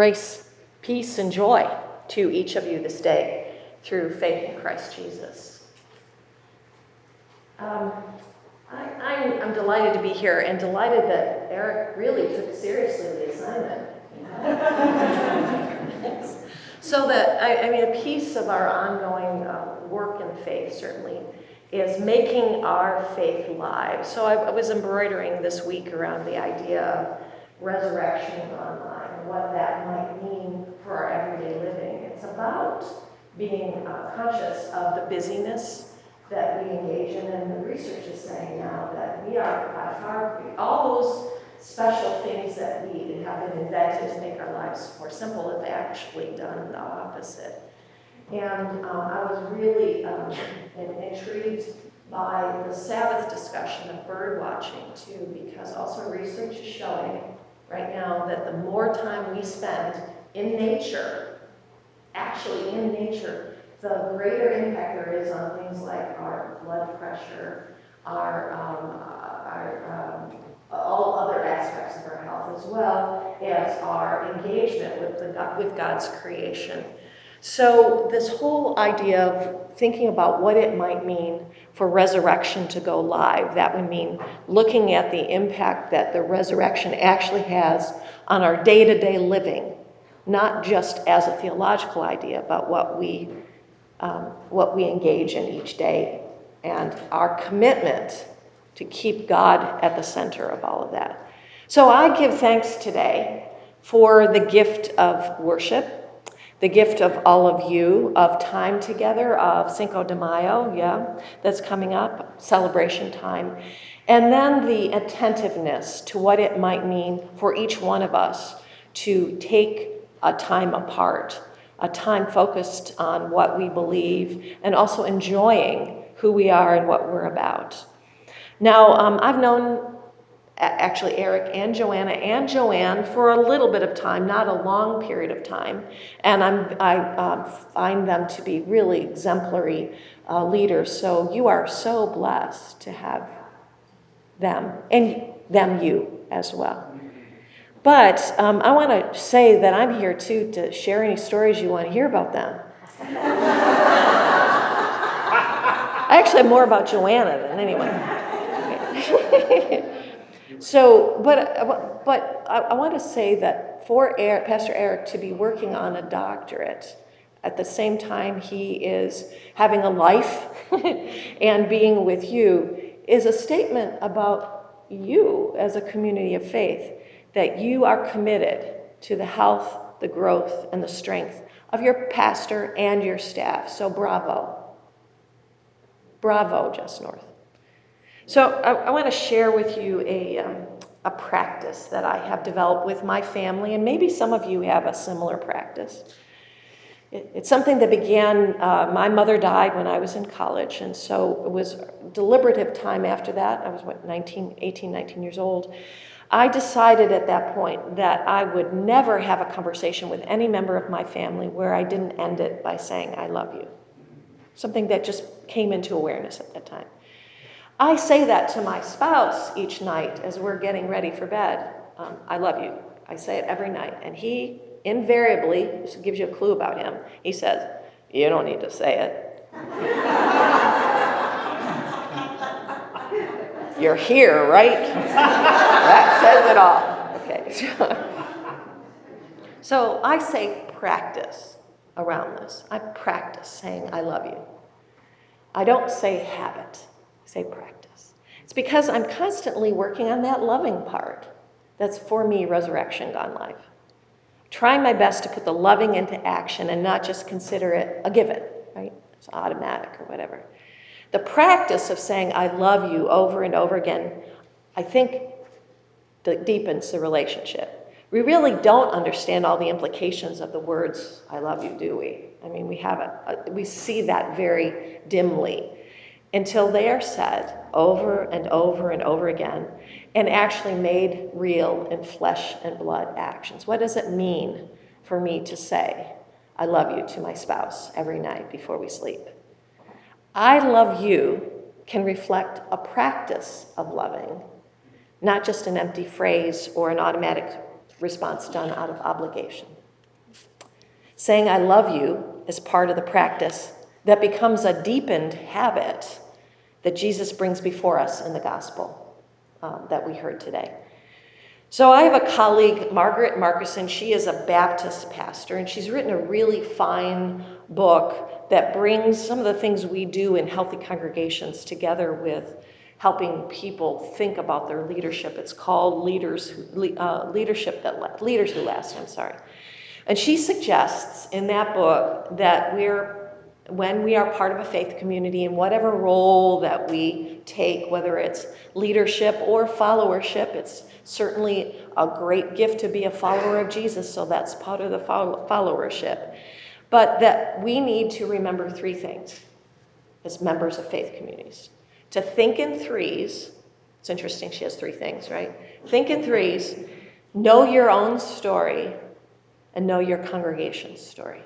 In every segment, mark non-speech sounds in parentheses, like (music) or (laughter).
grace, peace, and joy to each of you this day through faith in Christ Jesus. Um, I, am delighted to be here and delighted that Eric really took seriously the assignment. (laughs) so that, I, I, mean, a piece of our ongoing uh, work in faith certainly is making our faith live. So I, I was embroidering this week around the idea of resurrection online what that might mean for our everyday living. It's about being uh, conscious of the busyness that we engage in, and the research is saying now that we are by far, all those special things that we have been invented to make our lives more simple have actually done the opposite. And um, I was really um, intrigued by the Sabbath discussion of bird watching too, because also research is showing right now that the more time we spend in nature, actually in nature, the greater impact there is on things like our blood pressure, our, um, our um, all other aspects of our health, as well as our engagement with, the, with God's creation. So, this whole idea of thinking about what it might mean for resurrection to go live, that would mean looking at the impact that the resurrection actually has on our day to day living, not just as a theological idea, but what we, um, what we engage in each day. And our commitment to keep God at the center of all of that. So, I give thanks today for the gift of worship the gift of all of you of time together, of Cinco de Mayo, yeah, that's coming up, celebration time. And then the attentiveness to what it might mean for each one of us to take a time apart, a time focused on what we believe, and also enjoying who we are and what we're about. Now, um, I've known actually Eric and Joanna and Joanne for a little bit of time, not a long period of time. And I'm, I um, find them to be really exemplary uh, leaders. So you are so blessed to have them and them you as well. But um, I want to say that I'm here too to share any stories you want to hear about them. (laughs) I actually have more about Joanna than anyone. (laughs) (laughs) So, but, but I, want to say that for Eric, Pastor Eric to be working on a doctorate at the same time he is having a life (laughs) and being with you is a statement about you as a community of faith, that you are committed to the health, the growth, and the strength of your pastor and your staff. So, bravo. Bravo, Just North. So I, I want to share with you a, um, a practice that I have developed with my family, and maybe some of you have a similar practice. It, it's something that began, uh, my mother died when I was in college, and so it was deliberative time after that. I was, what, 19, 18, 19 years old. I decided at that point that I would never have a conversation with any member of my family where I didn't end it by saying, I love you. Something that just came into awareness at that time. I say that to my spouse each night as we're getting ready for bed. Um, I love you. I say it every night. And he invariably, this gives you a clue about him, he says, You don't need to say it. (laughs) You're here, right? that says it all. Okay. so I say practice around this. I practice saying, I love you. I don't say habit say practice. It's because I'm constantly working on that loving part. That's for me, resurrection gone live. Trying my best to put the loving into action and not just consider it a given, right? It's automatic or whatever. The practice of saying, I love you over and over again, I think deepens the relationship. We really don't understand all the implications of the words, I love you, do we? I mean, we have a, uh, a we see that very dimly until they are said over and over and over again and actually made real in flesh and blood actions. What does it mean for me to say, I love you to my spouse every night before we sleep? I love you can reflect a practice of loving, not just an empty phrase or an automatic response done out of obligation. Saying I love you is part of the practice that becomes a deepened habit that Jesus brings before us in the gospel um, that we heard today. So, I have a colleague, Margaret Marcuson. She is a Baptist pastor, and she's written a really fine book that brings some of the things we do in healthy congregations together with helping people think about their leadership. It's called Leaders Who, uh, Leadership That Leaders Who Last. I'm sorry, and she suggests in that book that we're when we are part of a faith community in whatever role that we take, whether it's leadership or followership, it's certainly a great gift to be a follower of Jesus, so that's part of the followership. But that we need to remember three things as members of faith communities to think in threes. It's interesting, she has three things, right? Think in threes, know your own story, and know your congregation's story.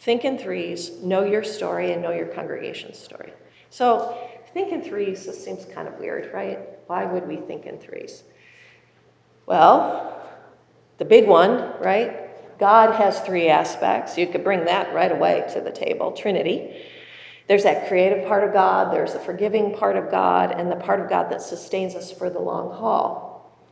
Think in threes, know your story, and know your congregation's story. So, think in threes, this seems kind of weird, right? Why would we think in threes? Well, the big one, right? God has three aspects. You could bring that right away to the table Trinity. There's that creative part of God, there's the forgiving part of God, and the part of God that sustains us for the long haul.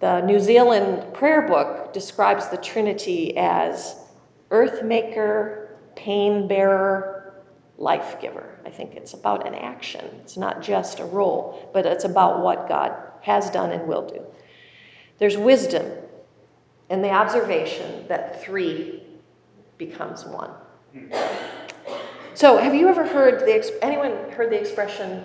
The New Zealand prayer book describes the Trinity as earth maker, pain bearer, life giver. I think it's about an action. It's not just a role, but it's about what God has done and will do. There's wisdom in the observation that three becomes one. So, have you ever heard the anyone heard the expression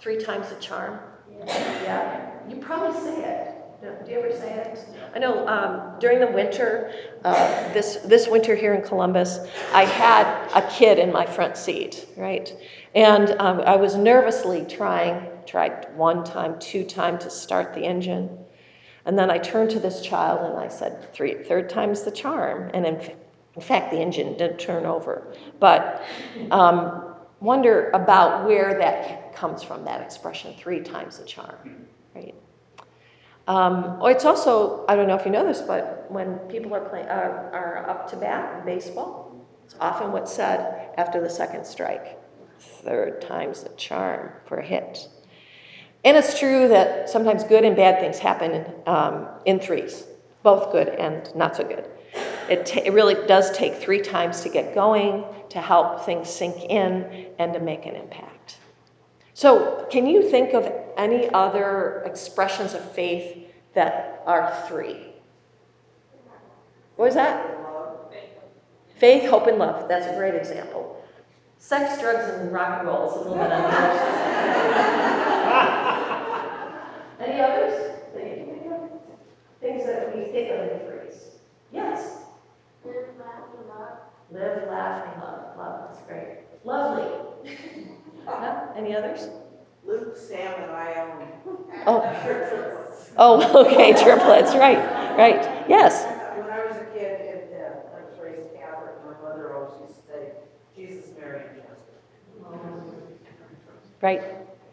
three times the charm? Yeah. yeah. You probably say it. Do you ever say it? I know um, during the winter, uh, this this winter here in Columbus, I had a kid in my front seat, right? And um, I was nervously trying, tried one time, two time to start the engine, and then I turned to this child and I said, Three, third time's the charm. And in, in fact, the engine didn't turn over. But um, wonder about where that comes from, that expression, three times the charm, right? Um, oh, it's also, I don't know if you know this, but when people are, play, uh, are up to bat in baseball, it's often what's said after the second strike. Third time's the charm for a hit. And it's true that sometimes good and bad things happen um, in threes, both good and not so good. It, it really does take three times to get going, to help things sink in, and to make an impact. So, can you think of any other expressions of faith that are three? What was that? Faith, hope, and love. That's a great example. Sex, drugs, and rock and roll is a little bit on the other side. any others Things that we think of in threes. Yes? Live, laugh, and love. Live, laugh, and love. Love. That's great. Lovely. (laughs) yeah? Any others? Luke, Sam, and I own. Oh. Oh, (laughs) okay, triplets, right, right. Yes. When I was a kid, it, uh, I was raised Catholic. My mother always used to say, Jesus, Mary, and Joseph. Right.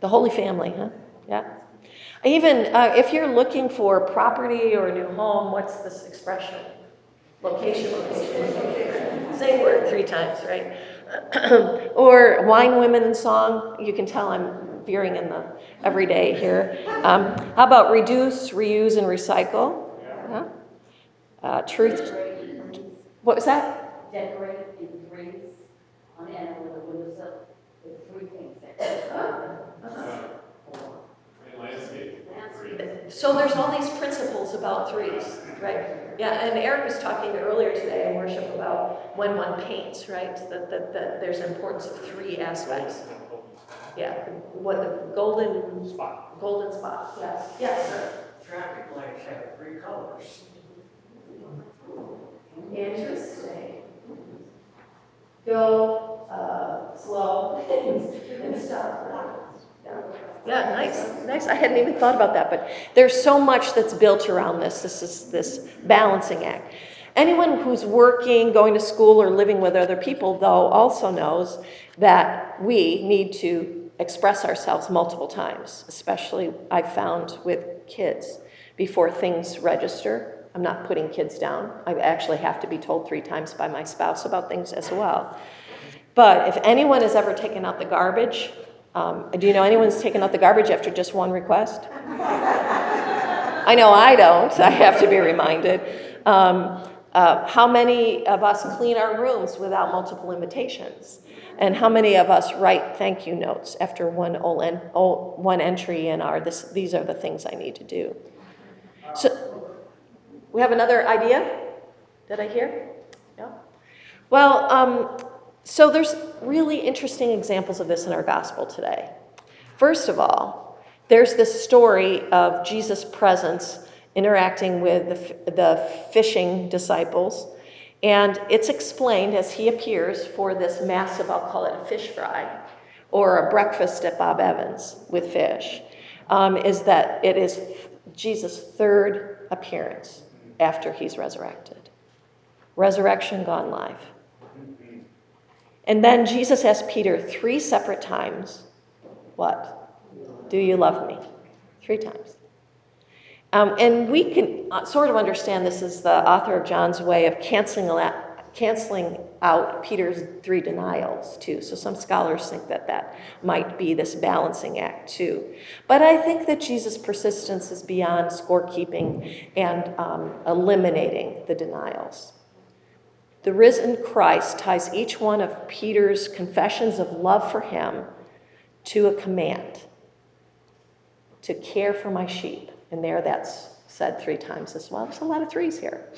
The Holy Family, huh? Yeah. Even uh, if you're looking for property or a new home, what's this expression? Location, location, location. Same word three times, right? (clears throat) or wine, women, and song. You can tell I'm veering in the everyday here. Um, how about reduce, reuse, and recycle? Uh, truth. What was that? Decorate in threes on and with a windowsill with three things. Uh-huh. So there's all these principles about threes, right? Yeah, and Eric was talking earlier today in worship about when one paints, right? That, that, that there's importance of three aspects. Yeah, what the golden spot. Golden spot. Yes. Yes, sir. Traffic lights have three colors. Interesting. Go uh, slow (laughs) and stop. Yeah. Yeah, nice, nice. I hadn't even thought about that, but there's so much that's built around this. This is this balancing act. Anyone who's working, going to school, or living with other people, though, also knows that we need to express ourselves multiple times, especially I found with kids, before things register I'm not putting kids down. I actually have to be told three times by my spouse about things as well. But if anyone has ever taken out the garbage, um, do you know anyone's taken out the garbage after just one request? I know I don't. I have to be reminded. Um, uh, how many of us clean our rooms without multiple invitations? And how many of us write thank you notes after one, en- one entry in our, this, these are the things I need to do? So, we have another idea? Did I hear? Yeah. Well, um, so there's really interesting examples of this in our gospel today. First of all, there's this story of Jesus' presence interacting with the, the fishing disciples. And it's explained as he appears for this massive, I'll call it a fish fry, or a breakfast at Bob Evans with fish, um, is that it is Jesus' third appearance after he's resurrected. Resurrection gone live. And then Jesus asked Peter three separate times, What? Do you love me? Three times. Um, and we can uh, sort of understand this as the author of John's way of canceling out, canceling out Peter's three denials, too. So some scholars think that that might be this balancing act, too. But I think that Jesus' persistence is beyond scorekeeping and um, eliminating the denials. The risen Christ ties each one of Peter's confessions of love for him to a command to care for my sheep. And there that's said three times as well. There's a lot of threes here.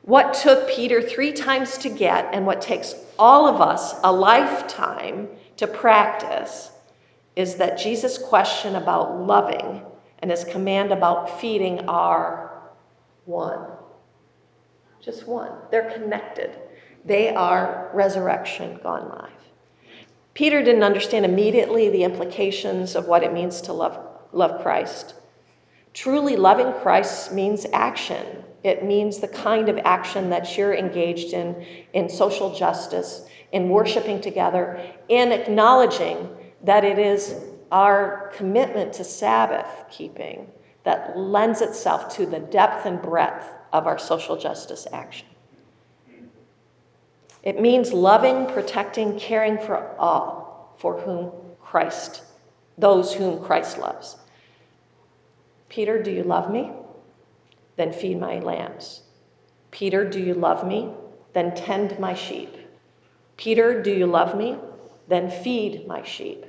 What took Peter three times to get, and what takes all of us a lifetime to practice, is that Jesus' question about loving and his command about feeding are one. Just one. They're connected. They are resurrection gone live. Peter didn't understand immediately the implications of what it means to love, love Christ. Truly loving Christ means action. It means the kind of action that you're engaged in, in social justice, in worshiping together, in acknowledging that it is our commitment to Sabbath keeping that lends itself to the depth and breadth of our social justice action. It means loving, protecting, caring for all for whom Christ, those whom Christ loves. Peter, do you love me? Then feed my lambs. Peter, do you love me? Then tend my sheep. Peter, do you love me? Then feed my sheep.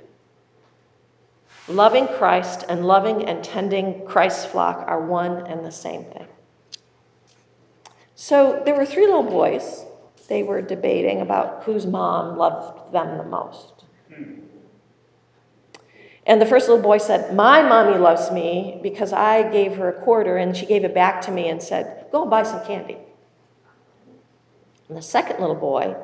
Loving Christ and loving and tending Christ's flock are one and the same thing. So there were three little boys. They were debating about whose mom loved them the most. And the first little boy said, My mommy loves me because I gave her a quarter and she gave it back to me and said, Go buy some candy. And the second little boy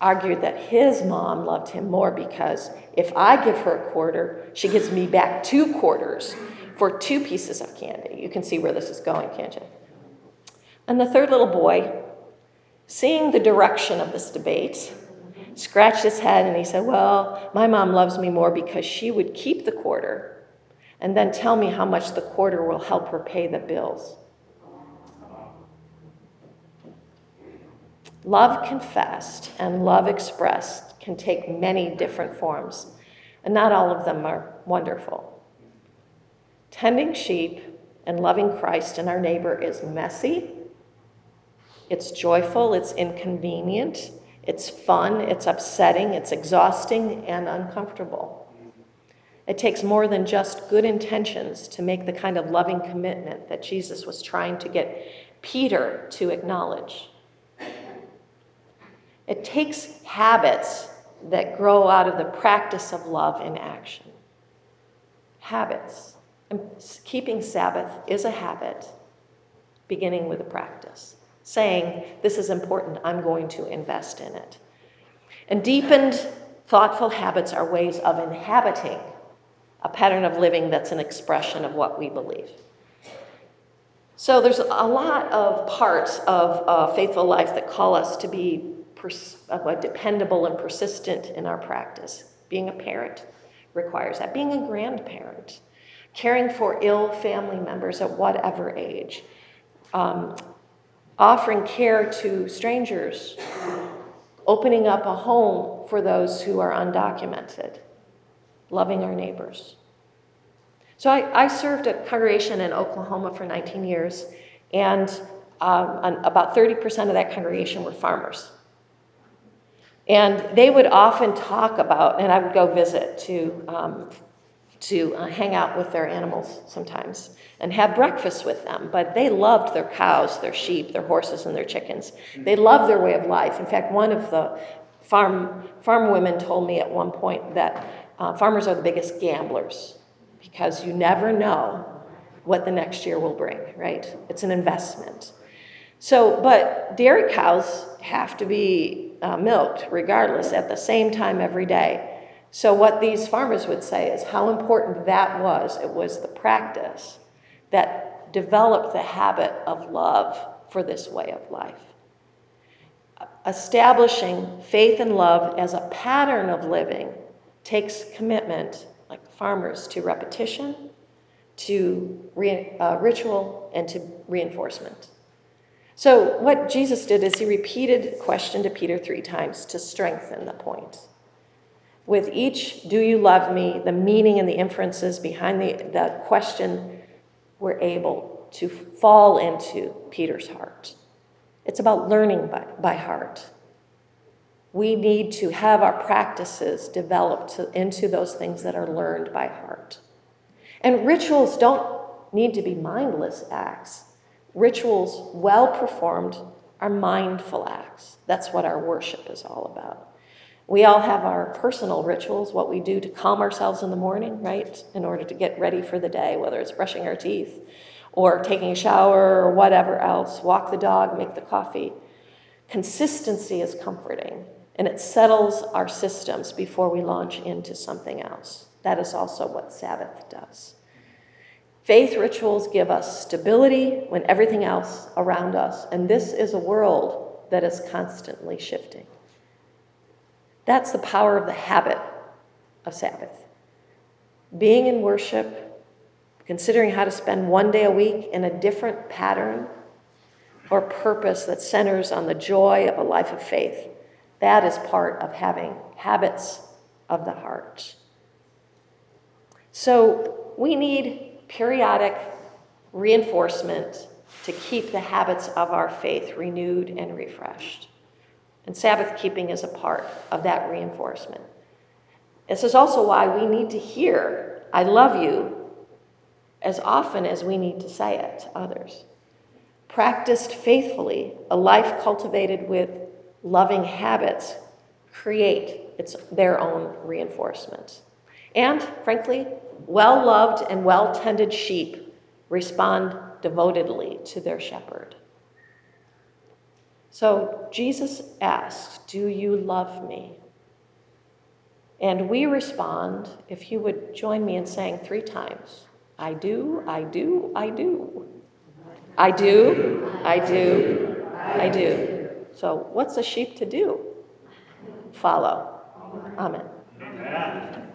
argued that his mom loved him more because if I give her a quarter, she gives me back two quarters for two pieces of candy. You can see where this is going, can't you? And the third little boy, seeing the direction of this debate, scratched his head and he said, Well, my mom loves me more because she would keep the quarter and then tell me how much the quarter will help her pay the bills. Love confessed and love expressed can take many different forms, and not all of them are wonderful. Tending sheep and loving Christ and our neighbor is messy it's joyful, it's inconvenient, it's fun, it's upsetting, it's exhausting, and uncomfortable. It takes more than just good intentions to make the kind of loving commitment that Jesus was trying to get Peter to acknowledge. It takes habits that grow out of the practice of love in action. Habits. And keeping Sabbath is a habit, beginning with a practice saying, This is important, I'm going to invest in it. And deepened, thoughtful habits are ways of inhabiting a pattern of living that's an expression of what we believe. So there's a lot of parts of a faithful life that call us to be pers- dependable and persistent in our practice. Being a parent requires that. Being a grandparent, caring for ill family members at whatever age, um, offering care to strangers, opening up a home for those who are undocumented, loving our neighbors. So I, I served a congregation in Oklahoma for 19 years, and um, about 30% of that congregation were farmers. And they would often talk about, and I would go visit to, um, to uh, hang out with their animals sometimes and have breakfast with them. But they loved their cows, their sheep, their horses, and their chickens. They loved their way of life. In fact, one of the farm, farm women told me at one point that uh, farmers are the biggest gamblers because you never know what the next year will bring, right? It's an investment. So, but dairy cows have to be uh, milked regardless at the same time every day. So, what these farmers would say is how important that was. It was the practice that developed the habit of love for this way of life. Establishing faith and love as a pattern of living takes commitment, like farmers, to repetition, to re- uh, ritual, and to reinforcement. So, what Jesus did is he repeated question to Peter three times to strengthen the point. With each, do you love me, the meaning and the inferences behind the, the question were able to fall into Peter's heart. It's about learning by, by heart. We need to have our practices developed to, into those things that are learned by heart. And rituals don't need to be mindless acts. Rituals, well performed, are mindful acts. That's what our worship is all about. We all have our personal rituals, what we do to calm ourselves in the morning, right? In order to get ready for the day, whether it's brushing our teeth or taking a shower or whatever else, walk the dog, make the coffee. Consistency is comforting and it settles our systems before we launch into something else. That is also what Sabbath does. Faith rituals give us stability when everything else around us, and this is a world that is constantly shifting. That's the power of the habit of Sabbath. Being in worship, considering how to spend one day a week in a different pattern or purpose that centers on the joy of a life of faith, that is part of having habits of the heart. So we need periodic reinforcement to keep the habits of our faith renewed and refreshed. And Sabbath keeping is a part of that reinforcement. This is also why we need to hear, I love you, as often as we need to say it to others. Practiced faithfully, a life cultivated with loving habits create its, their own reinforcement. And, frankly, well loved and well tended sheep respond devotedly to their shepherd. So Jesus asks, Do you love me? And we respond, if you would join me in saying three times, I do, I do, I do. I do, I do, I do. So, what's a sheep to do? Follow. Amen. Amen.